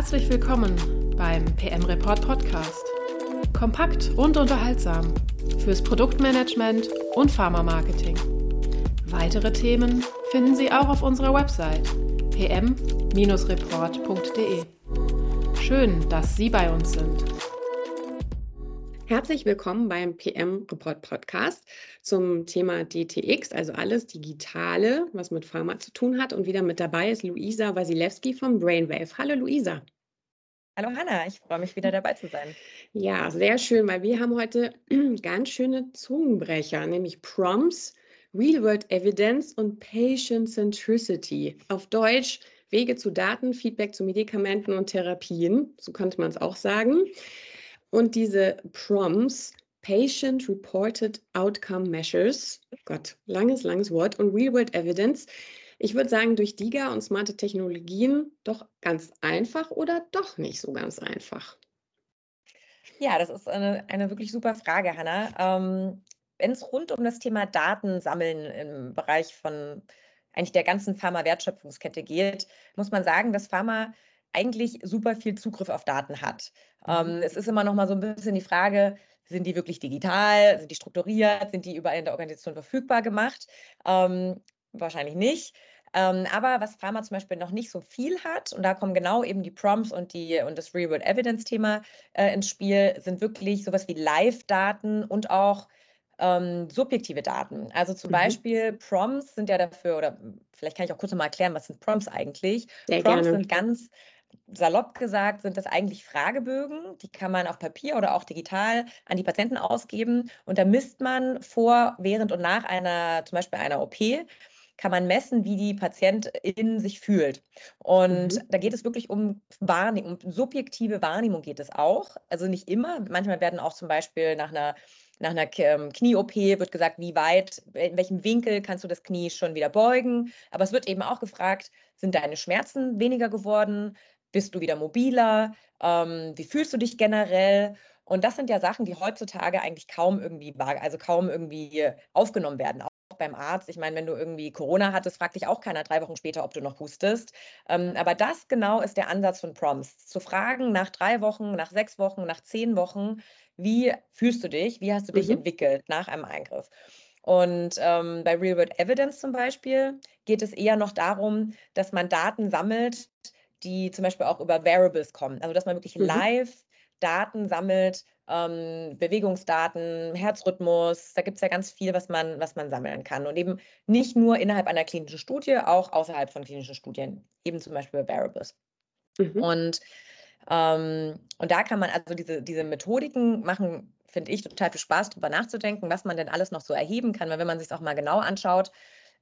Herzlich willkommen beim PM Report Podcast. Kompakt und unterhaltsam fürs Produktmanagement und Pharma-Marketing. Weitere Themen finden Sie auch auf unserer Website pm-report.de. Schön, dass Sie bei uns sind. Herzlich willkommen beim PM Report Podcast zum Thema DTX, also alles Digitale, was mit Pharma zu tun hat. Und wieder mit dabei ist Luisa Wasilewski von Brainwave. Hallo Luisa. Hallo Hanna, ich freue mich wieder dabei zu sein. Ja, sehr schön, weil wir haben heute ganz schöne Zungenbrecher, nämlich Prompts, Real-World Evidence und Patient Centricity. Auf Deutsch Wege zu Daten, Feedback zu Medikamenten und Therapien, so könnte man es auch sagen. Und diese Prompts, Patient Reported Outcome Measures, Gott, langes, langes Wort, und Real-World Evidence, ich würde sagen, durch DIGA und smarte Technologien doch ganz einfach oder doch nicht so ganz einfach. Ja, das ist eine, eine wirklich super Frage, Hanna. Ähm, Wenn es rund um das Thema Datensammeln im Bereich von eigentlich der ganzen Pharma-Wertschöpfungskette geht, muss man sagen, dass Pharma eigentlich super viel Zugriff auf Daten hat. Mhm. Ähm, es ist immer noch mal so ein bisschen die Frage, sind die wirklich digital, sind die strukturiert, sind die überall in der Organisation verfügbar gemacht? Ähm, wahrscheinlich nicht. Ähm, aber was Pharma zum Beispiel noch nicht so viel hat, und da kommen genau eben die Prompts und, die, und das Real-World Evidence-Thema äh, ins Spiel, sind wirklich sowas wie Live-Daten und auch ähm, subjektive Daten. Also zum mhm. Beispiel Prompts sind ja dafür, oder vielleicht kann ich auch kurz mal erklären, was sind Prompts eigentlich? Sehr Prompts gerne. sind ganz salopp gesagt sind das eigentlich Fragebögen, die kann man auf Papier oder auch digital an die Patienten ausgeben und da misst man vor, während und nach einer, zum Beispiel einer OP, kann man messen, wie die Patientin sich fühlt. Und mhm. da geht es wirklich um Wahrnehmung, um subjektive Wahrnehmung geht es auch. Also nicht immer. Manchmal werden auch zum Beispiel nach einer nach einer ähm, Knie-OP wird gesagt, wie weit, in welchem Winkel kannst du das Knie schon wieder beugen. Aber es wird eben auch gefragt, sind deine Schmerzen weniger geworden? Bist du wieder mobiler? Ähm, wie fühlst du dich generell? Und das sind ja Sachen, die heutzutage eigentlich kaum irgendwie, also kaum irgendwie aufgenommen werden. Auch beim Arzt. Ich meine, wenn du irgendwie Corona hattest, fragt dich auch keiner drei Wochen später, ob du noch hustest. Ähm, aber das genau ist der Ansatz von Prompts. Zu fragen nach drei Wochen, nach sechs Wochen, nach zehn Wochen, wie fühlst du dich? Wie hast du dich mhm. entwickelt nach einem Eingriff? Und ähm, bei Real World Evidence zum Beispiel geht es eher noch darum, dass man Daten sammelt, die zum Beispiel auch über Variables kommen. Also dass man wirklich mhm. live Daten sammelt, ähm, Bewegungsdaten, Herzrhythmus, da gibt es ja ganz viel, was man, was man sammeln kann. Und eben nicht nur innerhalb einer klinischen Studie, auch außerhalb von klinischen Studien, eben zum Beispiel Variables. Mhm. Und, ähm, und da kann man also diese, diese Methodiken machen, finde ich, total viel Spaß, darüber nachzudenken, was man denn alles noch so erheben kann, weil wenn man sich auch mal genau anschaut,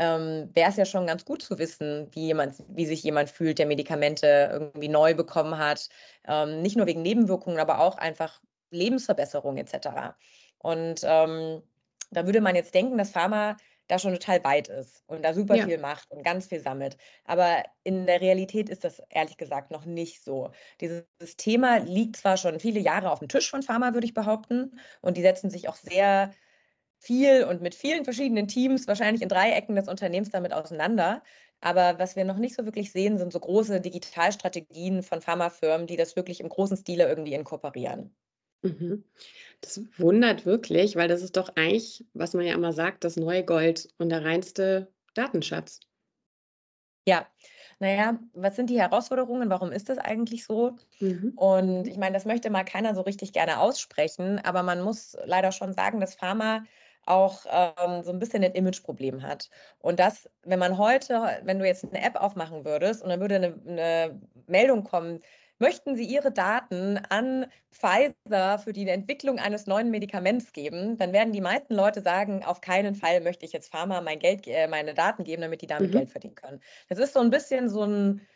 ähm, wäre es ja schon ganz gut zu wissen, wie, jemand, wie sich jemand fühlt, der Medikamente irgendwie neu bekommen hat. Ähm, nicht nur wegen Nebenwirkungen, aber auch einfach Lebensverbesserung etc. Und ähm, da würde man jetzt denken, dass Pharma da schon total weit ist und da super ja. viel macht und ganz viel sammelt. Aber in der Realität ist das ehrlich gesagt noch nicht so. Dieses Thema liegt zwar schon viele Jahre auf dem Tisch von Pharma, würde ich behaupten, und die setzen sich auch sehr viel und mit vielen verschiedenen Teams, wahrscheinlich in drei Ecken des Unternehmens damit auseinander. Aber was wir noch nicht so wirklich sehen, sind so große Digitalstrategien von Pharmafirmen, die das wirklich im großen Stile irgendwie inkorporieren. Mhm. Das wundert wirklich, weil das ist doch eigentlich, was man ja immer sagt, das neue Gold und der reinste Datenschatz. Ja, naja, was sind die Herausforderungen? Warum ist das eigentlich so? Mhm. Und ich meine, das möchte mal keiner so richtig gerne aussprechen, aber man muss leider schon sagen, dass Pharma auch ähm, so ein bisschen ein Imageproblem hat. Und das, wenn man heute, wenn du jetzt eine App aufmachen würdest und dann würde eine, eine Meldung kommen, möchten Sie Ihre Daten an Pfizer für die Entwicklung eines neuen Medikaments geben, dann werden die meisten Leute sagen, auf keinen Fall möchte ich jetzt Pharma mein Geld, äh, meine Daten geben, damit die damit mhm. Geld verdienen können. Das ist so ein bisschen so ein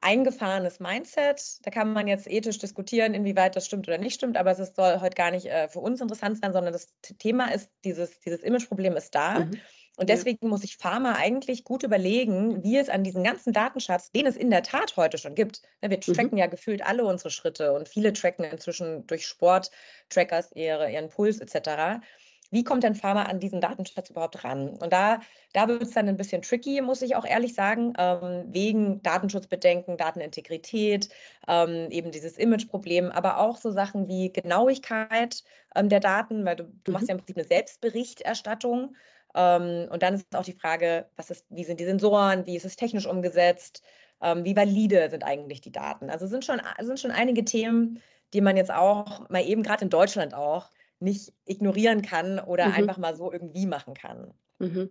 eingefahrenes Mindset. Da kann man jetzt ethisch diskutieren, inwieweit das stimmt oder nicht stimmt, aber es soll heute gar nicht äh, für uns interessant sein, sondern das Thema ist, dieses, dieses Imageproblem ist da. Mhm. Und deswegen ja. muss sich Pharma eigentlich gut überlegen, wie es an diesen ganzen Datenschatz, den es in der Tat heute schon gibt. Ne, wir mhm. tracken mhm. ja gefühlt alle unsere Schritte und viele tracken inzwischen durch Sport-Trackers ihre, ihren Puls etc. wie kommt denn Pharma an diesen Datenschatz überhaupt ran? Und da, da wird es dann ein bisschen tricky, muss ich auch ehrlich sagen, ähm, wegen Datenschutzbedenken, Datenintegrität, ähm, eben dieses Imageproblem, aber auch so Sachen wie Genauigkeit ähm, der Daten, weil du, du machst mhm. ja im Prinzip eine Selbstberichterstattung. Ähm, und dann ist auch die Frage, was ist, wie sind die Sensoren, wie ist es technisch umgesetzt, ähm, wie valide sind eigentlich die Daten? Also sind schon, sind schon einige Themen, die man jetzt auch mal eben gerade in Deutschland auch nicht ignorieren kann oder mhm. einfach mal so irgendwie machen kann. Mhm. Hm.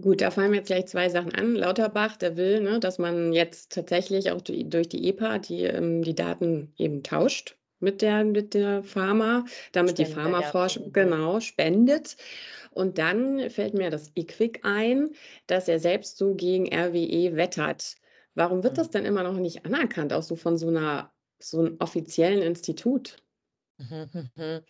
Gut, da fallen mir jetzt gleich zwei Sachen an. Lauterbach, der will, ne, dass man jetzt tatsächlich auch durch die EPA die, ähm, die Daten eben tauscht mit der, mit der Pharma, damit Spende, die Pharmaforschung ja. genau spendet. Und dann fällt mir das EQUIC ein, dass er selbst so gegen RWE wettert. Warum wird das mhm. denn immer noch nicht anerkannt, auch so von so einer so einem offiziellen Institut? Mhm, mhm.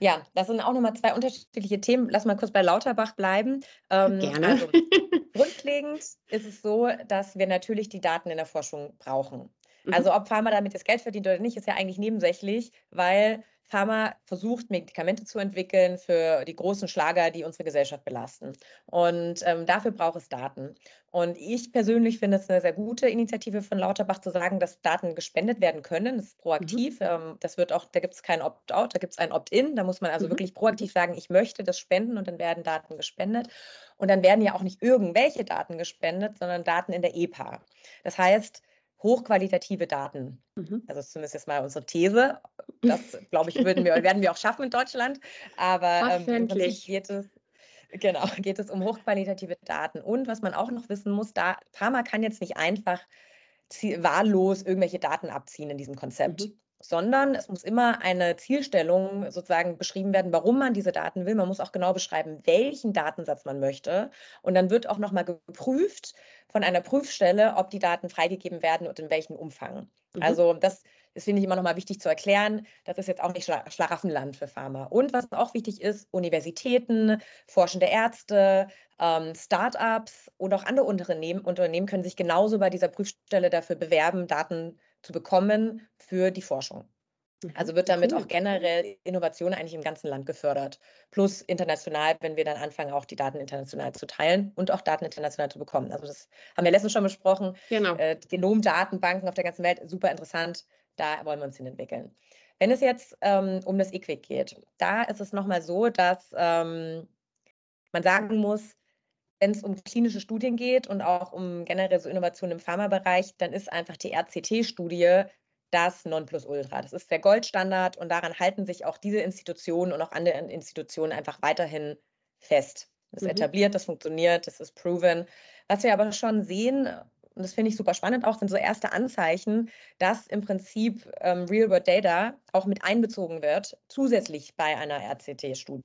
Ja, das sind auch nochmal zwei unterschiedliche Themen. Lass mal kurz bei Lauterbach bleiben. Ähm, Gerne. Also, grundlegend ist es so, dass wir natürlich die Daten in der Forschung brauchen. Also ob Pharma damit das Geld verdient oder nicht, ist ja eigentlich nebensächlich, weil Pharma versucht, Medikamente zu entwickeln für die großen Schlager, die unsere Gesellschaft belasten. Und ähm, dafür braucht es Daten. Und ich persönlich finde es eine sehr gute Initiative von Lauterbach zu sagen, dass Daten gespendet werden können. Das ist proaktiv. Mhm. Ähm, das wird auch, da gibt es kein Opt-out, da gibt es ein Opt-in. Da muss man also mhm. wirklich proaktiv sagen, ich möchte das spenden und dann werden Daten gespendet. Und dann werden ja auch nicht irgendwelche Daten gespendet, sondern Daten in der EPA. Das heißt, hochqualitative Daten. Mhm. Also zumindest jetzt mal unsere These. Das, glaube ich, würden wir, werden wir auch schaffen in Deutschland. Aber ähm, geht es, genau, geht es um hochqualitative Daten. Und was man auch noch wissen muss, da Pharma kann jetzt nicht einfach wahllos irgendwelche Daten abziehen in diesem Konzept. Mhm sondern es muss immer eine Zielstellung sozusagen beschrieben werden, warum man diese Daten will. Man muss auch genau beschreiben, welchen Datensatz man möchte. Und dann wird auch nochmal geprüft von einer Prüfstelle, ob die Daten freigegeben werden und in welchem Umfang. Mhm. Also das das finde ich immer noch mal wichtig zu erklären. Das ist jetzt auch nicht Schlaraffenland für Pharma. Und was auch wichtig ist, Universitäten, forschende Ärzte, ähm, Startups und auch andere Unternehmen, Unternehmen können sich genauso bei dieser Prüfstelle dafür bewerben, Daten zu bekommen für die Forschung. Mhm. Also wird damit auch generell Innovation eigentlich im ganzen Land gefördert. Plus international, wenn wir dann anfangen, auch die Daten international zu teilen und auch Daten international zu bekommen. Also das haben wir letztens schon besprochen. Genau. Äh, Genomdatenbanken auf der ganzen Welt, super interessant. Da wollen wir uns hin entwickeln. Wenn es jetzt ähm, um das EQUIC geht, da ist es nochmal so, dass ähm, man sagen muss, wenn es um klinische Studien geht und auch um generell so Innovationen im Pharmabereich, dann ist einfach die RCT-Studie das Nonplusultra. Das ist der Goldstandard und daran halten sich auch diese Institutionen und auch andere Institutionen einfach weiterhin fest. Das ist mhm. etabliert, das funktioniert, das ist proven. Was wir aber schon sehen, und das finde ich super spannend auch, sind so erste Anzeichen, dass im Prinzip ähm, Real-World-Data auch mit einbezogen wird, zusätzlich bei einer RCT-Studie.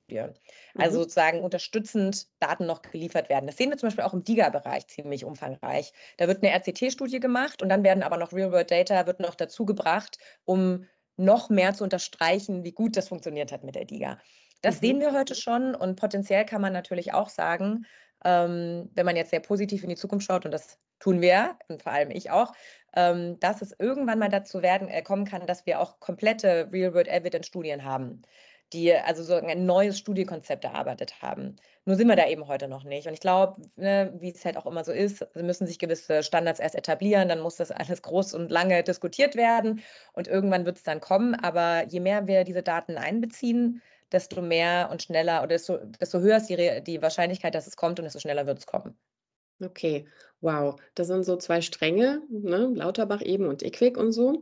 Also mhm. Sozusagen unterstützend Daten noch geliefert werden. Das sehen wir zum Beispiel auch im DIGA-Bereich ziemlich umfangreich. Da wird eine RCT-Studie gemacht und dann werden aber noch Real-World-Data wird noch dazu gebracht, um noch mehr zu unterstreichen, wie gut das funktioniert hat mit der DIGA. Das mhm. sehen wir heute schon und potenziell kann man natürlich auch sagen, ähm, wenn man jetzt sehr positiv in die Zukunft schaut, und das tun wir, und vor allem ich auch, ähm, dass es irgendwann mal dazu werden, äh, kommen kann, dass wir auch komplette Real-World-Evidence-Studien haben, die also so ein neues Studiekonzept erarbeitet haben. Nur sind wir da eben heute noch nicht. Und ich glaube, ne, wie es halt auch immer so ist, müssen sich gewisse Standards erst etablieren, dann muss das alles groß und lange diskutiert werden und irgendwann wird es dann kommen. Aber je mehr wir diese Daten einbeziehen, desto mehr und schneller oder desto, desto höher ist die, die Wahrscheinlichkeit, dass es kommt und desto schneller wird es kommen. Okay, wow. Das sind so zwei Stränge, ne? Lauterbach eben und Equick und so.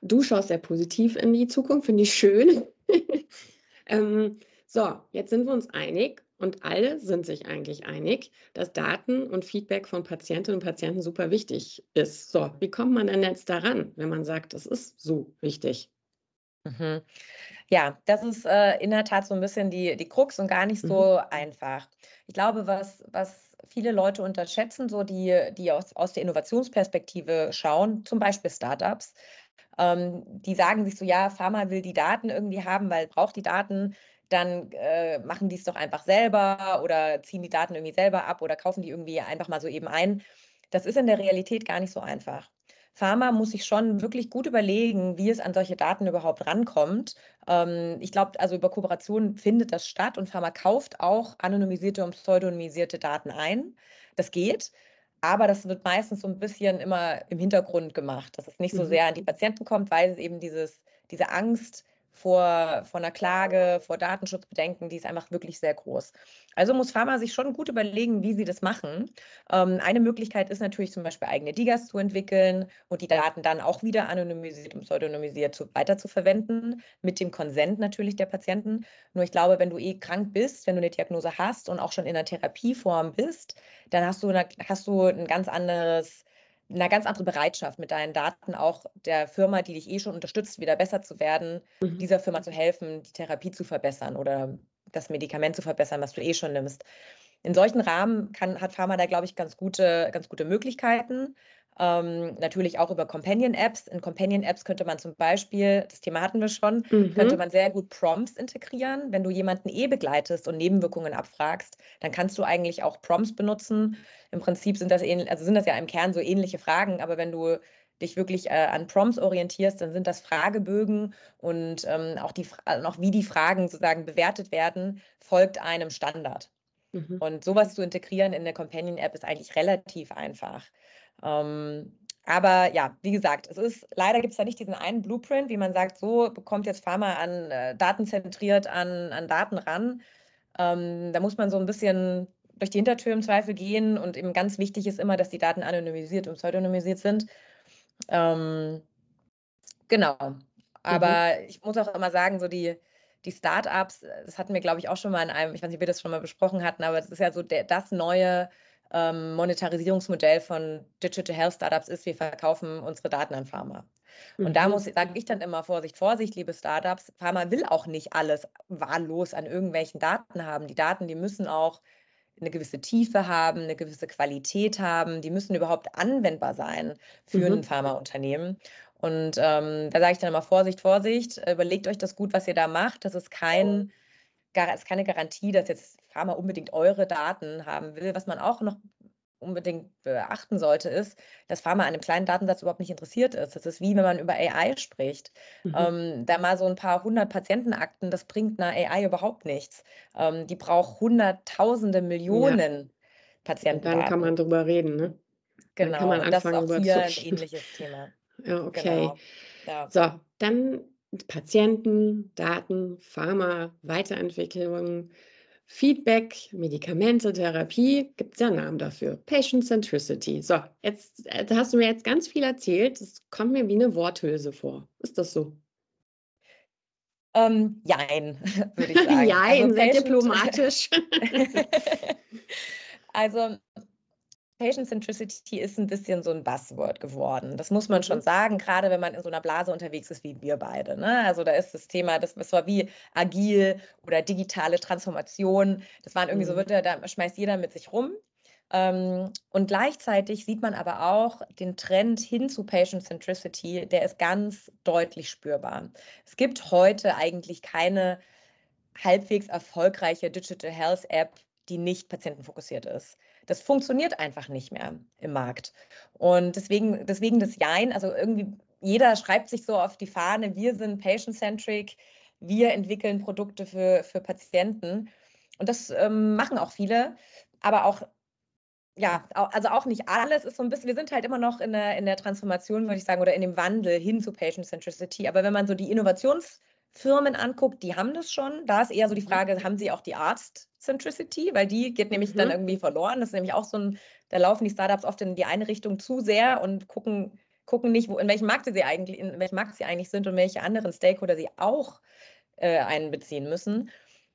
Du schaust sehr positiv in die Zukunft, finde ich schön. ähm, so, jetzt sind wir uns einig und alle sind sich eigentlich einig, dass Daten und Feedback von Patientinnen und Patienten super wichtig ist. So, wie kommt man denn jetzt daran, wenn man sagt, das ist so wichtig? Mhm. Ja, das ist äh, in der Tat so ein bisschen die, die Krux und gar nicht so mhm. einfach. Ich glaube, was, was viele Leute unterschätzen, so die, die aus, aus der Innovationsperspektive schauen, zum Beispiel Startups, ähm, die sagen sich so, ja, Pharma will die Daten irgendwie haben, weil braucht die Daten, dann äh, machen die es doch einfach selber oder ziehen die Daten irgendwie selber ab oder kaufen die irgendwie einfach mal so eben ein. Das ist in der Realität gar nicht so einfach. Pharma muss sich schon wirklich gut überlegen, wie es an solche Daten überhaupt rankommt. Ähm, ich glaube, also über Kooperationen findet das statt und Pharma kauft auch anonymisierte und pseudonymisierte Daten ein. Das geht. Aber das wird meistens so ein bisschen immer im Hintergrund gemacht, dass es nicht so mhm. sehr an die Patienten kommt, weil es eben dieses, diese Angst vor, vor einer Klage, vor Datenschutzbedenken, die ist einfach wirklich sehr groß. Also muss Pharma sich schon gut überlegen, wie sie das machen. Ähm, eine Möglichkeit ist natürlich zum Beispiel eigene Digas zu entwickeln und die Daten dann auch wieder anonymisiert und pseudonymisiert zu, weiter zu verwenden, mit dem Konsent natürlich der Patienten. Nur ich glaube, wenn du eh krank bist, wenn du eine Diagnose hast und auch schon in der Therapieform bist, dann hast du, eine, hast du ein ganz anderes eine ganz andere Bereitschaft, mit deinen Daten auch der Firma, die dich eh schon unterstützt, wieder besser zu werden, mhm. dieser Firma zu helfen, die Therapie zu verbessern oder das Medikament zu verbessern, was du eh schon nimmst. In solchen Rahmen kann, hat Pharma da, glaube ich, ganz gute, ganz gute Möglichkeiten. Ähm, natürlich auch über Companion-Apps. In Companion-Apps könnte man zum Beispiel, das Thema hatten wir schon, mhm. könnte man sehr gut Prompts integrieren. Wenn du jemanden eh begleitest und Nebenwirkungen abfragst, dann kannst du eigentlich auch Prompts benutzen. Im Prinzip sind das, also sind das ja im Kern so ähnliche Fragen, aber wenn du dich wirklich äh, an Prompts orientierst, dann sind das Fragebögen und ähm, auch, die, also auch wie die Fragen sozusagen bewertet werden, folgt einem Standard. Mhm. Und sowas zu integrieren in der Companion-App ist eigentlich relativ einfach. Ähm, aber ja, wie gesagt, es ist leider gibt es da nicht diesen einen Blueprint, wie man sagt, so bekommt jetzt Pharma an äh, datenzentriert an, an Daten ran. Ähm, da muss man so ein bisschen durch die Hintertür im Zweifel gehen und eben ganz wichtig ist immer, dass die Daten anonymisiert und pseudonymisiert sind. Ähm, genau. Aber mhm. ich muss auch immer sagen, so die, die Startups, das hatten wir, glaube ich, auch schon mal in einem, ich weiß nicht, ob wir das schon mal besprochen hatten, aber das ist ja so der, das neue ähm, Monetarisierungsmodell von Digital Health Startups ist, wir verkaufen unsere Daten an Pharma. Und mhm. da muss, sage ich dann immer Vorsicht, Vorsicht, liebe Startups. Pharma will auch nicht alles wahllos an irgendwelchen Daten haben. Die Daten, die müssen auch eine gewisse Tiefe haben, eine gewisse Qualität haben, die müssen überhaupt anwendbar sein für mhm. ein Pharmaunternehmen. Und ähm, da sage ich dann immer Vorsicht, Vorsicht, überlegt euch das gut, was ihr da macht. Das ist kein ist keine Garantie, dass jetzt Pharma unbedingt eure Daten haben will. Was man auch noch unbedingt beachten sollte, ist, dass Pharma an einem kleinen Datensatz überhaupt nicht interessiert ist. Das ist wie wenn man über AI spricht. Mhm. Ähm, da mal so ein paar hundert Patientenakten, das bringt einer AI überhaupt nichts. Ähm, die braucht hunderttausende Millionen ja. Patienten. Dann kann man drüber reden, ne? Genau, dann kann man anfangen, das ist auch hier ein ähnliches Thema. Ja, okay. Genau. Ja. So, dann Patienten, Daten, Pharma, Weiterentwicklung, Feedback, Medikamente, Therapie, gibt es ja Namen dafür. Patient Centricity. So, jetzt äh, hast du mir jetzt ganz viel erzählt. Es kommt mir wie eine Worthülse vor. Ist das so? Ähm, jein, würde ich sagen. jein, also sehr diplomatisch. also Patient Centricity ist ein bisschen so ein Buzzword geworden. Das muss man schon mhm. sagen, gerade wenn man in so einer Blase unterwegs ist wie wir beide. Ne? Also da ist das Thema, das, das war wie agil oder digitale Transformation. Das waren irgendwie mhm. so, wird da schmeißt jeder mit sich rum. Ähm, und gleichzeitig sieht man aber auch den Trend hin zu Patient Centricity, der ist ganz deutlich spürbar. Es gibt heute eigentlich keine halbwegs erfolgreiche Digital Health App, die nicht patientenfokussiert ist. Das funktioniert einfach nicht mehr im Markt. Und deswegen, deswegen das Jein, also irgendwie jeder schreibt sich so auf die Fahne, wir sind patient-centric, wir entwickeln Produkte für, für Patienten. Und das ähm, machen auch viele, aber auch, ja, also auch nicht alles ist so ein bisschen, wir sind halt immer noch in der, in der Transformation, würde ich sagen, oder in dem Wandel hin zu Patient-Centricity. Aber wenn man so die Innovationsfirmen anguckt, die haben das schon. Da ist eher so die mhm. Frage, haben sie auch die Arzt- Centricity, weil die geht nämlich mhm. dann irgendwie verloren. Das ist nämlich auch so ein, da laufen die Startups oft in die eine Richtung zu sehr und gucken, gucken nicht, wo, in welchem Markt sie eigentlich, in welchem Markt sie eigentlich sind und welche anderen Stakeholder sie auch äh, einbeziehen müssen.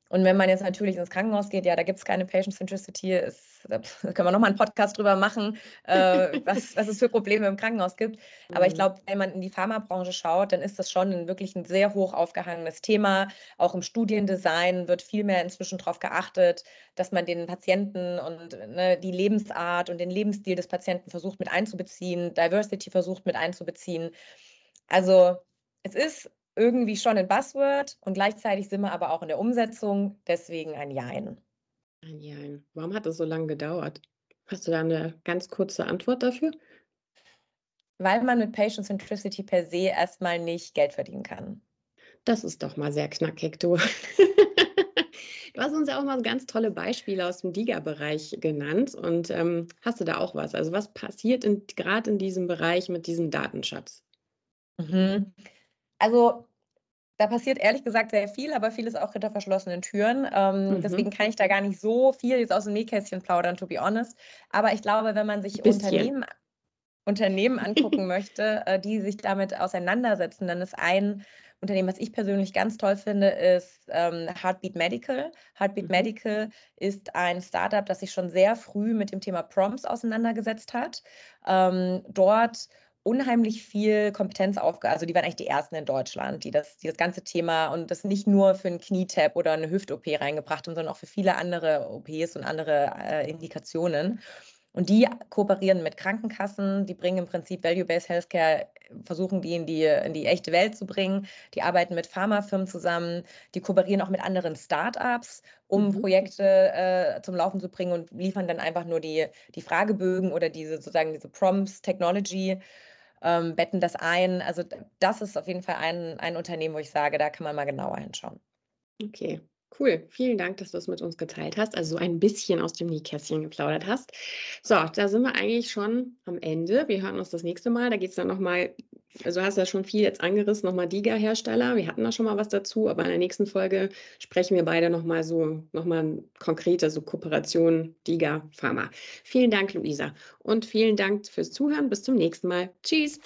Und wenn man jetzt natürlich ins Krankenhaus geht, ja, da gibt es keine Patient Centricity, ist, da können wir nochmal einen Podcast drüber machen, äh, was, was es für Probleme im Krankenhaus gibt. Aber mhm. ich glaube, wenn man in die Pharmabranche schaut, dann ist das schon ein, wirklich ein sehr hoch aufgehangenes Thema. Auch im Studiendesign wird viel mehr inzwischen darauf geachtet, dass man den Patienten und ne, die Lebensart und den Lebensstil des Patienten versucht mit einzubeziehen, Diversity versucht mit einzubeziehen. Also es ist irgendwie schon ein Buzzword und gleichzeitig sind wir aber auch in der Umsetzung, deswegen ein Jein. Ein Jein. Warum hat das so lange gedauert? Hast du da eine ganz kurze Antwort dafür? weil man mit Patient Centricity per se erstmal nicht Geld verdienen kann. Das ist doch mal sehr knackig, du. Du hast uns ja auch mal ganz tolle Beispiele aus dem DIGA-Bereich genannt und ähm, hast du da auch was? Also was passiert gerade in diesem Bereich mit diesem Datenschatz? Mhm. Also da passiert ehrlich gesagt sehr viel, aber vieles auch hinter verschlossenen Türen. Ähm, mhm. Deswegen kann ich da gar nicht so viel jetzt aus dem Nähkästchen plaudern, to be honest. Aber ich glaube, wenn man sich Unternehmen, Unternehmen angucken möchte, äh, die sich damit auseinandersetzen, dann ist ein Unternehmen, was ich persönlich ganz toll finde, ist ähm, Heartbeat Medical. Heartbeat mhm. Medical ist ein Startup, das sich schon sehr früh mit dem Thema Prompts auseinandergesetzt hat. Ähm, dort unheimlich viel Kompetenz aufge, also die waren eigentlich die ersten in Deutschland, die das, die das ganze Thema und das nicht nur für einen Knietap oder eine Hüft-OP reingebracht haben, sondern auch für viele andere OPs und andere äh, Indikationen. Und die kooperieren mit Krankenkassen, die bringen im Prinzip Value-Based Healthcare, versuchen die in die, in die echte Welt zu bringen. Die arbeiten mit Pharmafirmen zusammen, die kooperieren auch mit anderen Startups, um mhm. Projekte äh, zum Laufen zu bringen und liefern dann einfach nur die, die Fragebögen oder diese sozusagen diese Prompts, Technology. Ähm, betten das ein. Also das ist auf jeden Fall ein, ein Unternehmen, wo ich sage, da kann man mal genauer hinschauen. Okay, Cool, vielen Dank, dass du es mit uns geteilt hast, also so ein bisschen aus dem Nähkästchen geplaudert hast. So, da sind wir eigentlich schon am Ende. Wir hören uns das nächste Mal. Da geht es dann nochmal, also hast du ja schon viel jetzt angerissen, nochmal Diga-Hersteller. Wir hatten da schon mal was dazu, aber in der nächsten Folge sprechen wir beide nochmal so, nochmal konkreter, so Kooperation Diga-Pharma. Vielen Dank, Luisa. Und vielen Dank fürs Zuhören. Bis zum nächsten Mal. Tschüss.